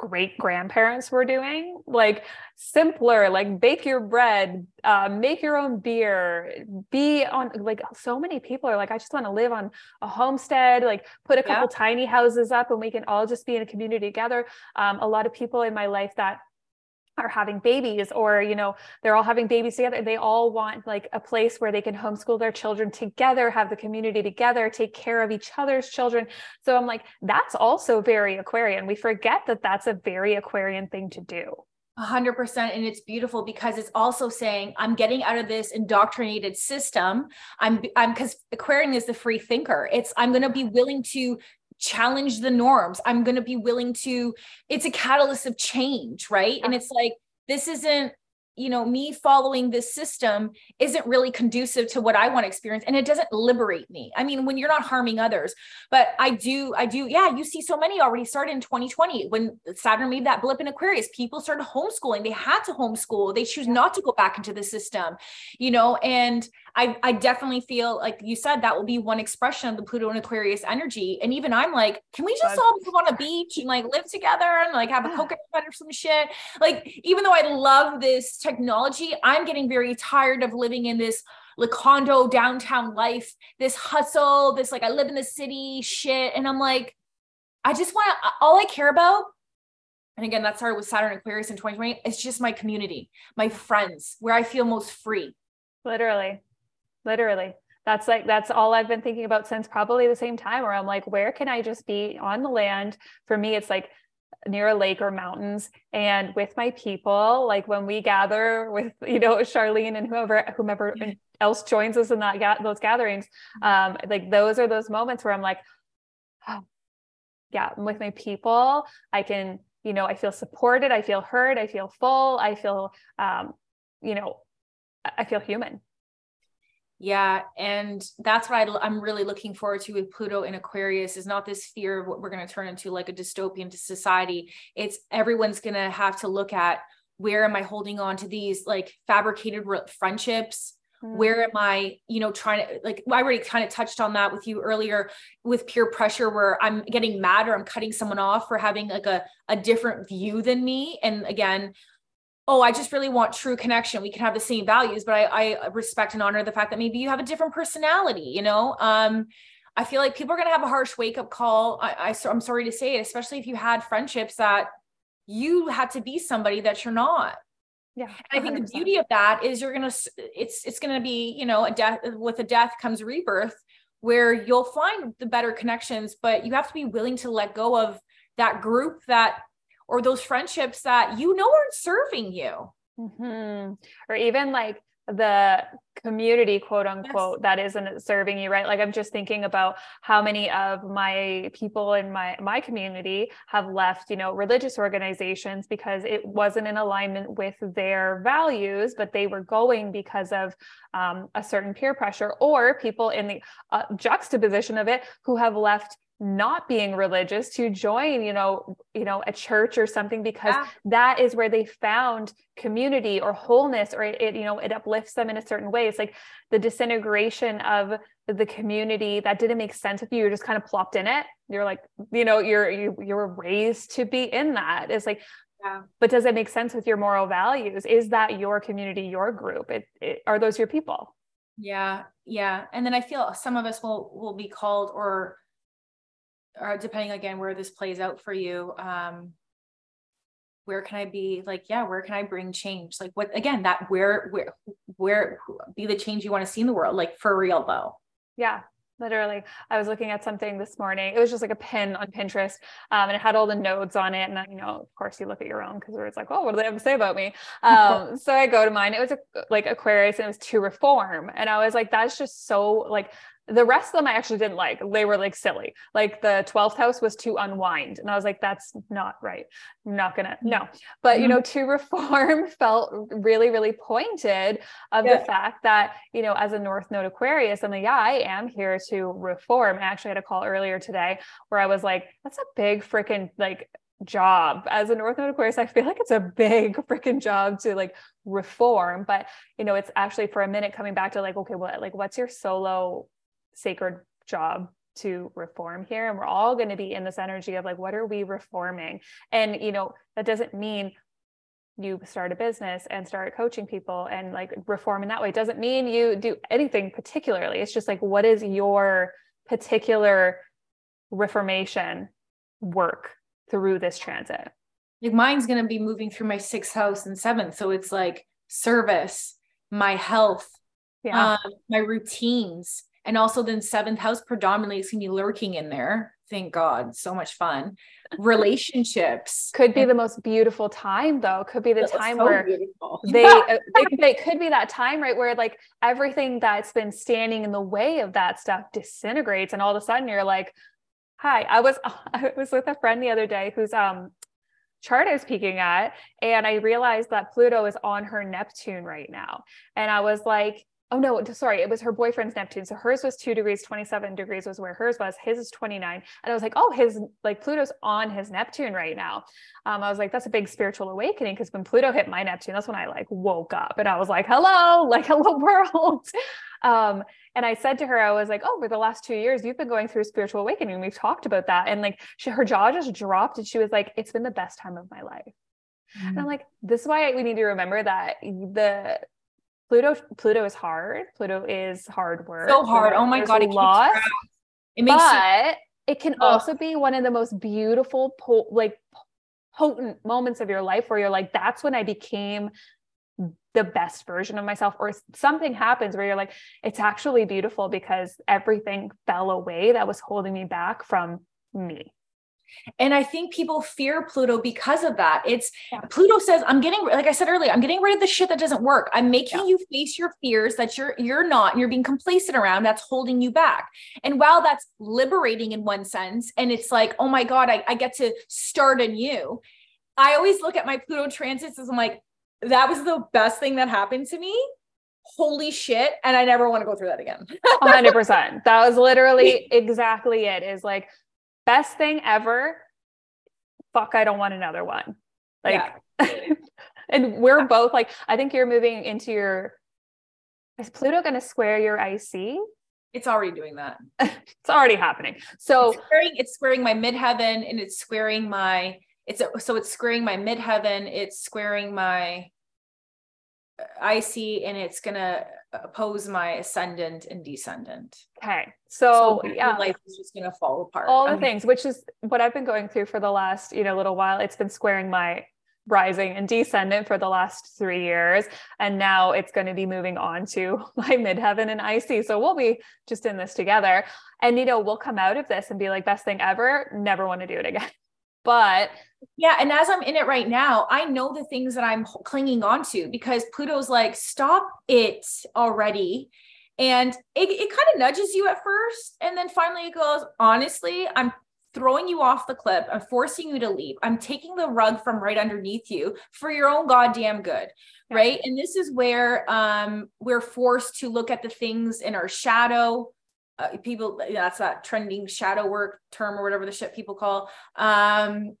great grandparents were doing like simpler like bake your bread uh, make your own beer be on like so many people are like i just want to live on a homestead like put a couple yeah. tiny houses up and we can all just be in a community together um, a lot of people in my life that are having babies or you know they're all having babies together. They all want like a place where they can homeschool their children together have the community together take care of each other's children. So i'm like that's also very aquarian. We forget that that's a very aquarian thing to do. 100% and it's beautiful because it's also saying i'm getting out of this indoctrinated system. I'm i'm because aquarian is the free thinker. It's i'm going to be willing to challenge the norms. I'm going to be willing to, it's a catalyst of change, right? And it's like, this isn't you know me following this system isn't really conducive to what i want to experience and it doesn't liberate me. I mean when you're not harming others but i do i do yeah you see so many already started in 2020 when saturn made that blip in aquarius people started homeschooling. They had to homeschool. They choose not to go back into the system you know and I, I definitely feel like you said that will be one expression of the Pluto and Aquarius energy. And even I'm like, can we just all live on a beach and like live together and like have a coconut or some shit? Like, even though I love this technology, I'm getting very tired of living in this like condo downtown life, this hustle, this like I live in the city shit. And I'm like, I just want to, all I care about and again, that started with Saturn Aquarius in 2020. It's just my community, my friends, where I feel most free. Literally literally. That's like that's all i've been thinking about since probably the same time where i'm like where can i just be on the land? For me it's like near a lake or mountains and with my people. Like when we gather with you know charlene and whoever whomever else joins us in that ga- those gatherings um like those are those moments where i'm like oh, yeah I'm with my people. I can you know i feel supported. I feel heard. I feel full. I feel um you know i feel human yeah, and that's what I, am really looking forward to with Pluto in Aquarius is not this fear of what we're going to turn into like a dystopian society. It's everyone's going to have to look at where am I holding on to these like fabricated friendships? Mm. Where am I, you know, trying to like I already kind of touched on that with you earlier with peer pressure where I'm getting mad or I'm cutting someone off for having like a, a different view than me. And again, oh, I just really want true connection. We can have the same values, but I, I respect and honor the fact that maybe you have a different personality, you know? Um, I feel like people are going to have a harsh wake up call. I, I, I'm sorry to say it, especially if you had friendships that you had to be somebody that you're not. Yeah. I think the beauty of that is you're going to, it's, it's going to be, you know, a death with a death comes rebirth where you'll find the better connections, but you have to be willing to let go of that group that or those friendships that you know aren't serving you. Mm-hmm. Or even like the community quote unquote yes. that isn't serving you right like i'm just thinking about how many of my people in my my community have left you know religious organizations because it wasn't in alignment with their values but they were going because of um, a certain peer pressure or people in the uh, juxtaposition of it who have left not being religious to join you know you know a church or something because yeah. that is where they found community or wholeness or it, you know it uplifts them in a certain way. It's like the disintegration of the community that didn't make sense with you you're just kind of plopped in it. You're like you know you're you, you're raised to be in that. It's like yeah. but does it make sense with your moral values? Is that your community your group? It, it are those your people? Yeah yeah. And then i feel some of us will will be called or or depending again where this plays out for you um where can i be like yeah where can i bring change? Like what again that where where where be the change you want to see in the world like for real though. Yeah literally. I was looking at something this morning. It was just like a pin on pinterest um, and it had all the nodes on it and then, you know of course you look at your own because it's like oh what do they have to say about me? Um, so i go to mine. It was a, like aquarius and it was to reform. And i was like that's just so like the rest of them I actually didn't like. They were like silly. Like the 12th house was to unwind. And I was like, that's not right. I'm not gonna, no. But mm-hmm. you know, to reform felt really, really pointed of yeah. the fact that, you know, as a North Node Aquarius, I'm like, yeah, I am here to reform. I actually had a call earlier today where I was like, that's a big freaking like job as a north node aquarius i feel like it's a big freaking job to like reform but you know it's actually for a minute coming back to like okay what like what's your solo sacred job to reform here. And we're all going to be in this energy of like what are we reforming? And you know that doesn't mean you start a business and start coaching people and like reform in that way. It doesn't mean you do anything particularly. It's just like what is your particular reformation work through this transit? Like mine's going to be moving through my sixth house and seventh. So it's like service my health yeah. um, my routines and also then seventh house predominantly is going to be lurking in there. Thank God. So much fun. Relationships. Could be the most beautiful time though. Could be the time so where beautiful. they, they, could be that time, right? Where like everything that's been standing in the way of that stuff disintegrates. And all of a sudden you're like, hi, I was, I was with a friend the other day who's, um, chart I was peeking at. And I realized that Pluto is on her Neptune right now. And I was like, oh no, sorry, it was her boyfriend's Neptune. So hers was two degrees, 27 degrees was where hers was. His is 29. And I was like, oh, his like Pluto's on his Neptune right now. Um, I was like, that's a big spiritual awakening because when Pluto hit my Neptune, that's when I like woke up and I was like, hello, like hello world. um, and I said to her, I was like, oh, for the last two years, you've been going through spiritual awakening. We've talked about that. And like she, her jaw just dropped and she was like, it's been the best time of my life. Mm-hmm. And I'm mm. like, this is why we need to remember that the Pluto Pluto is hard. Pluto is hard work. So hard. Oh my god, it lot. It makes but you- it can oh. also be one of the most beautiful po- like potent moments of your life where you're like that's when I became the best version of myself or something happens where you're like it's actually beautiful because everything fell away that was holding me back from me and I think people fear Pluto because of that. It's yeah. Pluto says, I'm getting, like I said earlier, I'm getting rid of the shit that doesn't work. I'm making yeah. you face your fears that you're, you're not, and you're being complacent around that's holding you back. And while that's liberating in one sense, and it's like, oh my God, I, I get to start anew. I always look at my Pluto transits as I'm like, that was the best thing that happened to me holy shit and i never want to go through that again 100% that was literally exactly it is like best thing ever. Fuck, I don't want another one. Like, yeah. and we're both like, I think you're moving into your. Is Pluto going to square your IC? It's already doing that. it's already happening. So it's squaring, it's squaring my midheaven and it's squaring my it's so it's squaring my midheaven, it's squaring my IC and it's gonna oppose my ascendant and descendant. Okay. So, so yeah, life is just going to fall apart. All the um, things, which is what I've been going through for the last, you know, little while. It's been squaring my rising and descendant for the last three years. And now it's going to be moving on to my midheaven and IC. So we'll be just in this together. And, you know, we'll come out of this and be like, best thing ever. Never want to do it again. But yeah, and as I'm in it right now, I know the things that I'm clinging on to because Pluto's like, stop it already. And it, it kind of nudges you at first. And then finally it goes, honestly, I'm throwing you off the cliff. I'm forcing you to leap. I'm taking the rug from right underneath you for your own goddamn good. Right. And this is where um, we're forced to look at the things in our shadow uh, people that's that trending shadow work term or whatever the shit people call um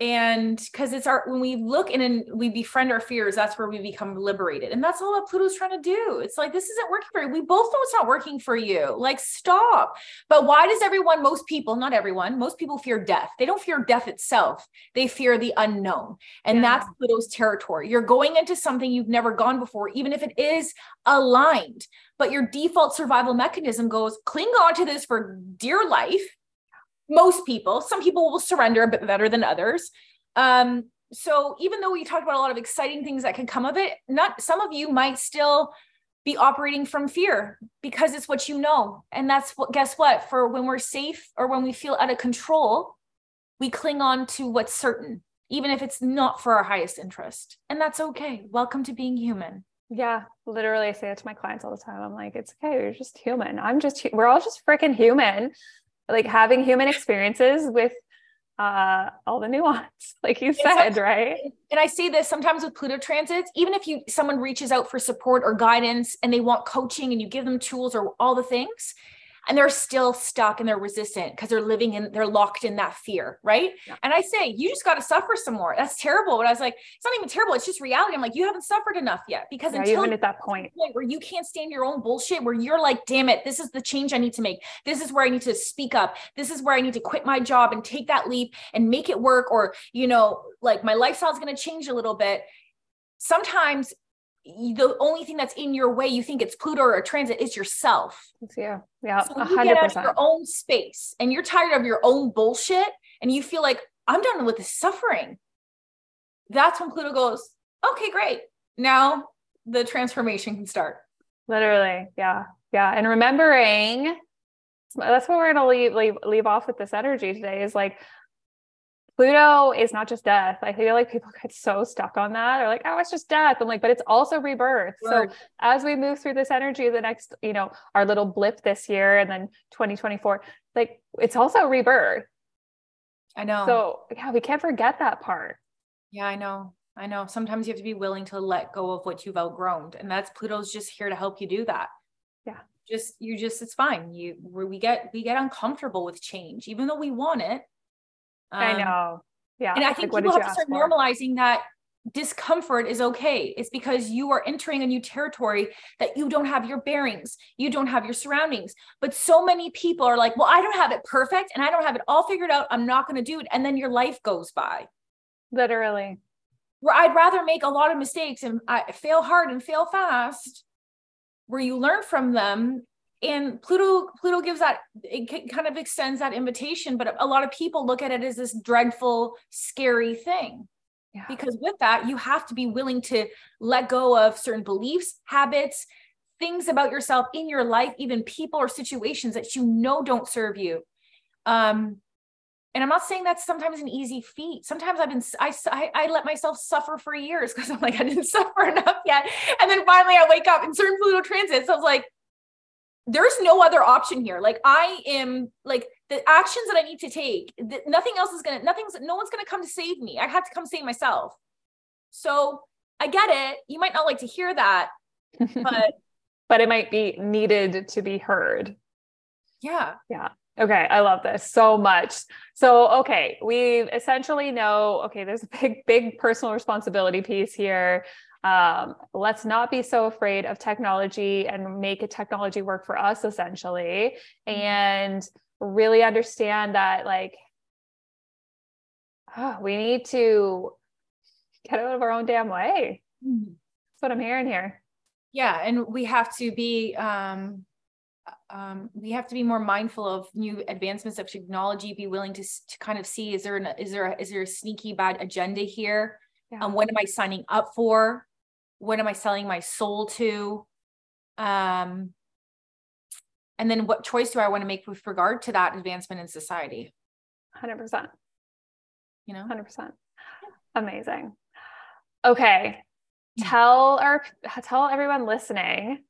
and because it's our when we look in and we befriend our fears that's where we become liberated. And that's all that pluto's trying to do. It's like this isn't working for you. We both know it's not working for you. Like stop. But why does everyone most people not everyone most people fear death. They don't fear death itself. They fear the unknown. And yeah. that's pluto's territory. You're going into something you've never gone before even if it is aligned. But your default survival mechanism goes cling on to this for dear life most people some people will surrender a bit better than others um, so even though we talked about a lot of exciting things that can come of it not some of you might still be operating from fear because it's what you know and that's what guess what for when we're safe or when we feel out of control we cling on to what's certain even if it's not for our highest interest and that's okay welcome to being human yeah, literally, I say that to my clients all the time. I'm like, it's okay. You're just human. I'm just, we're all just freaking human. Like having human experiences with uh, all the nuance, like you said, right? And I see this sometimes with Pluto transits, even if you someone reaches out for support or guidance and they want coaching and you give them tools or all the things, and they're still stuck and they're resistant because they're living in they're locked in that fear right? Yeah. and i say you just got to suffer some more. That's terrible but i was like it's not even terrible it's just reality. I'm like you haven't suffered enough yet because yeah, until even at that point. where you can't stand your own bullshit where you're like damn it this is the change i need to make. This is where i need to speak up. This is where i need to quit my job and take that leap and make it work or you know like my lifestyle is going to change a little bit. Sometimes the only thing that's in your way, you think it's Pluto or a transit, is yourself. Yeah. Yeah. So you 100%. get out of your own space and you're tired of your own bullshit and you feel like I'm done with the suffering. That's when Pluto goes, okay, great. Now the transformation can start. Literally. Yeah. Yeah. And remembering that's what we're going to leave, leave, leave off with this energy today is like, Pluto is not just death. I feel like people get so stuck on that. They're like, oh, it's just death. I'm like, but it's also rebirth. So as we move through this energy, the next, you know, our little blip this year and then 2024, like it's also rebirth. I know. So yeah, we can't forget that part. Yeah, I know. I know. Sometimes you have to be willing to let go of what you've outgrown. And that's Pluto's just here to help you do that. Yeah. Just you just it's fine. You we get we get uncomfortable with change, even though we want it. Um, I know. Yeah. And I think like, people have to start for? normalizing that discomfort is okay. It's because you are entering a new territory that you don't have your bearings, you don't have your surroundings. But so many people are like, well, I don't have it perfect and I don't have it all figured out. I'm not going to do it. And then your life goes by. Literally. Where I'd rather make a lot of mistakes and I fail hard and fail fast, where you learn from them. And Pluto, Pluto gives that, it kind of extends that invitation, but a lot of people look at it as this dreadful, scary thing. Yeah. Because with that, you have to be willing to let go of certain beliefs, habits, things about yourself in your life, even people or situations that you know don't serve you. Um, and I'm not saying that's sometimes an easy feat. Sometimes I've been, I, I, I let myself suffer for years because I'm like, I didn't suffer enough yet. And then finally I wake up in certain Pluto transits. So I was like, there's no other option here. Like I am like the actions that I need to take, the, nothing else is gonna, nothing's, no one's gonna come to save me. I have to come save myself. So I get it. You might not like to hear that, but but it might be needed to be heard. Yeah. Yeah. Okay, I love this so much. So, okay, we essentially know okay, there's a big, big personal responsibility piece here um, let's not be so afraid of technology and make a technology work for us essentially. And really understand that like oh, we need to get out of our own damn way. Mm-hmm. that's what i'm hearing here. Yeah and we have to be um um, we have to be more mindful of new advancements of technology be willing to, to kind of see is there an is there a, is there a sneaky bad agenda here? Yeah. um, what am i signing up for what am I selling my soul to? Um, and then what choice do I want to make with regard to that advancement in society? 100%. You know, 100%. Amazing. Okay. Tell our tell everyone listening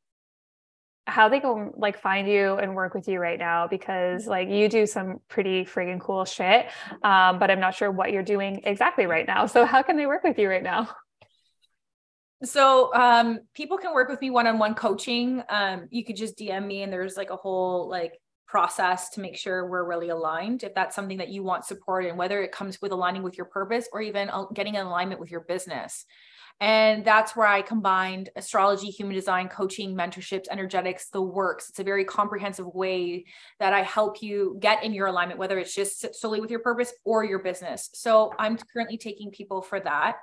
how they can like find you and work with you right now because like you do some pretty friggin' cool shit. Um, but I'm not sure what you're doing exactly right now. So how can they work with you right now? So um, people can work with me one-on-one coaching. Um, you could just DM me and there's like a whole like process to make sure we're really aligned. If that's something that you want support in, whether it comes with aligning with your purpose or even getting in alignment with your business. And that's where I combined astrology, human design, coaching, mentorships, energetics, the works. It's a very comprehensive way that I help you get in your alignment, whether it's just solely with your purpose or your business. So I'm currently taking people for that.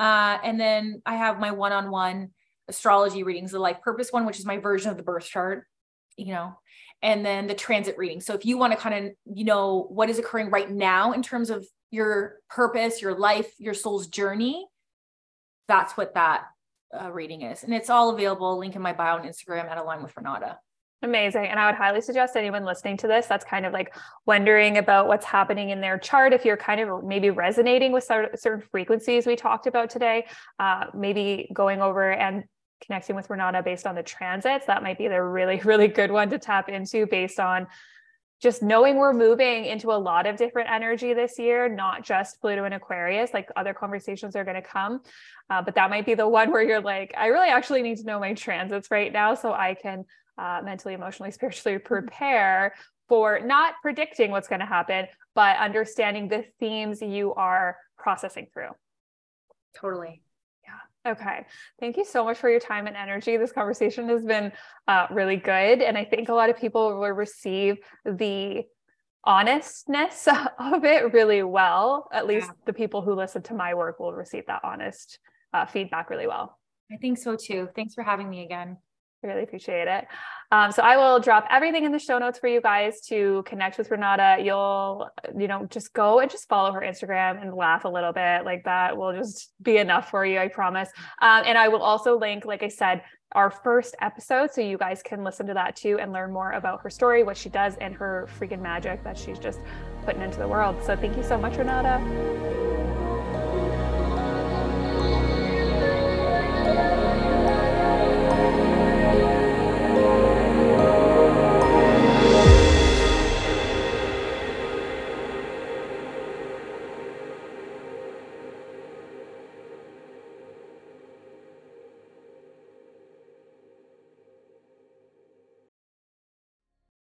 Uh, and then I have my one on one astrology readings, the life purpose one, which is my version of the birth chart, you know, and then the transit reading. So if you want to kind of, you know, what is occurring right now in terms of your purpose, your life, your soul's journey, that's what that uh, reading is. And it's all available, link in my bio on Instagram at Align with Renata. Amazing. And I would highly suggest anyone listening to this that's kind of like wondering about what's happening in their chart. If you're kind of maybe resonating with certain frequencies we talked about today, uh, maybe going over and connecting with Renata based on the transits, that might be the really, really good one to tap into based on just knowing we're moving into a lot of different energy this year, not just Pluto and Aquarius, like other conversations are going to come. Uh, but that might be the one where you're like, I really actually need to know my transits right now so I can uh, mentally, emotionally, spiritually mm-hmm. prepare for not predicting what's going to happen, but understanding the themes you are processing through. Totally. Yeah. Okay. Thank you so much for your time and energy. This conversation has been uh, really good. And I think a lot of people will receive the honestness of it really well. At least yeah. the people who listen to my work will receive that honest uh, feedback really well. I think so too. Thanks for having me again. Really appreciate it. Um, so I will drop everything in the show notes for you guys to connect with Renata. You'll, you know, just go and just follow her Instagram and laugh a little bit. Like that will just be enough for you, I promise. Um, and I will also link, like I said, our first episode so you guys can listen to that too and learn more about her story, what she does, and her freaking magic that she's just putting into the world. So thank you so much, Renata.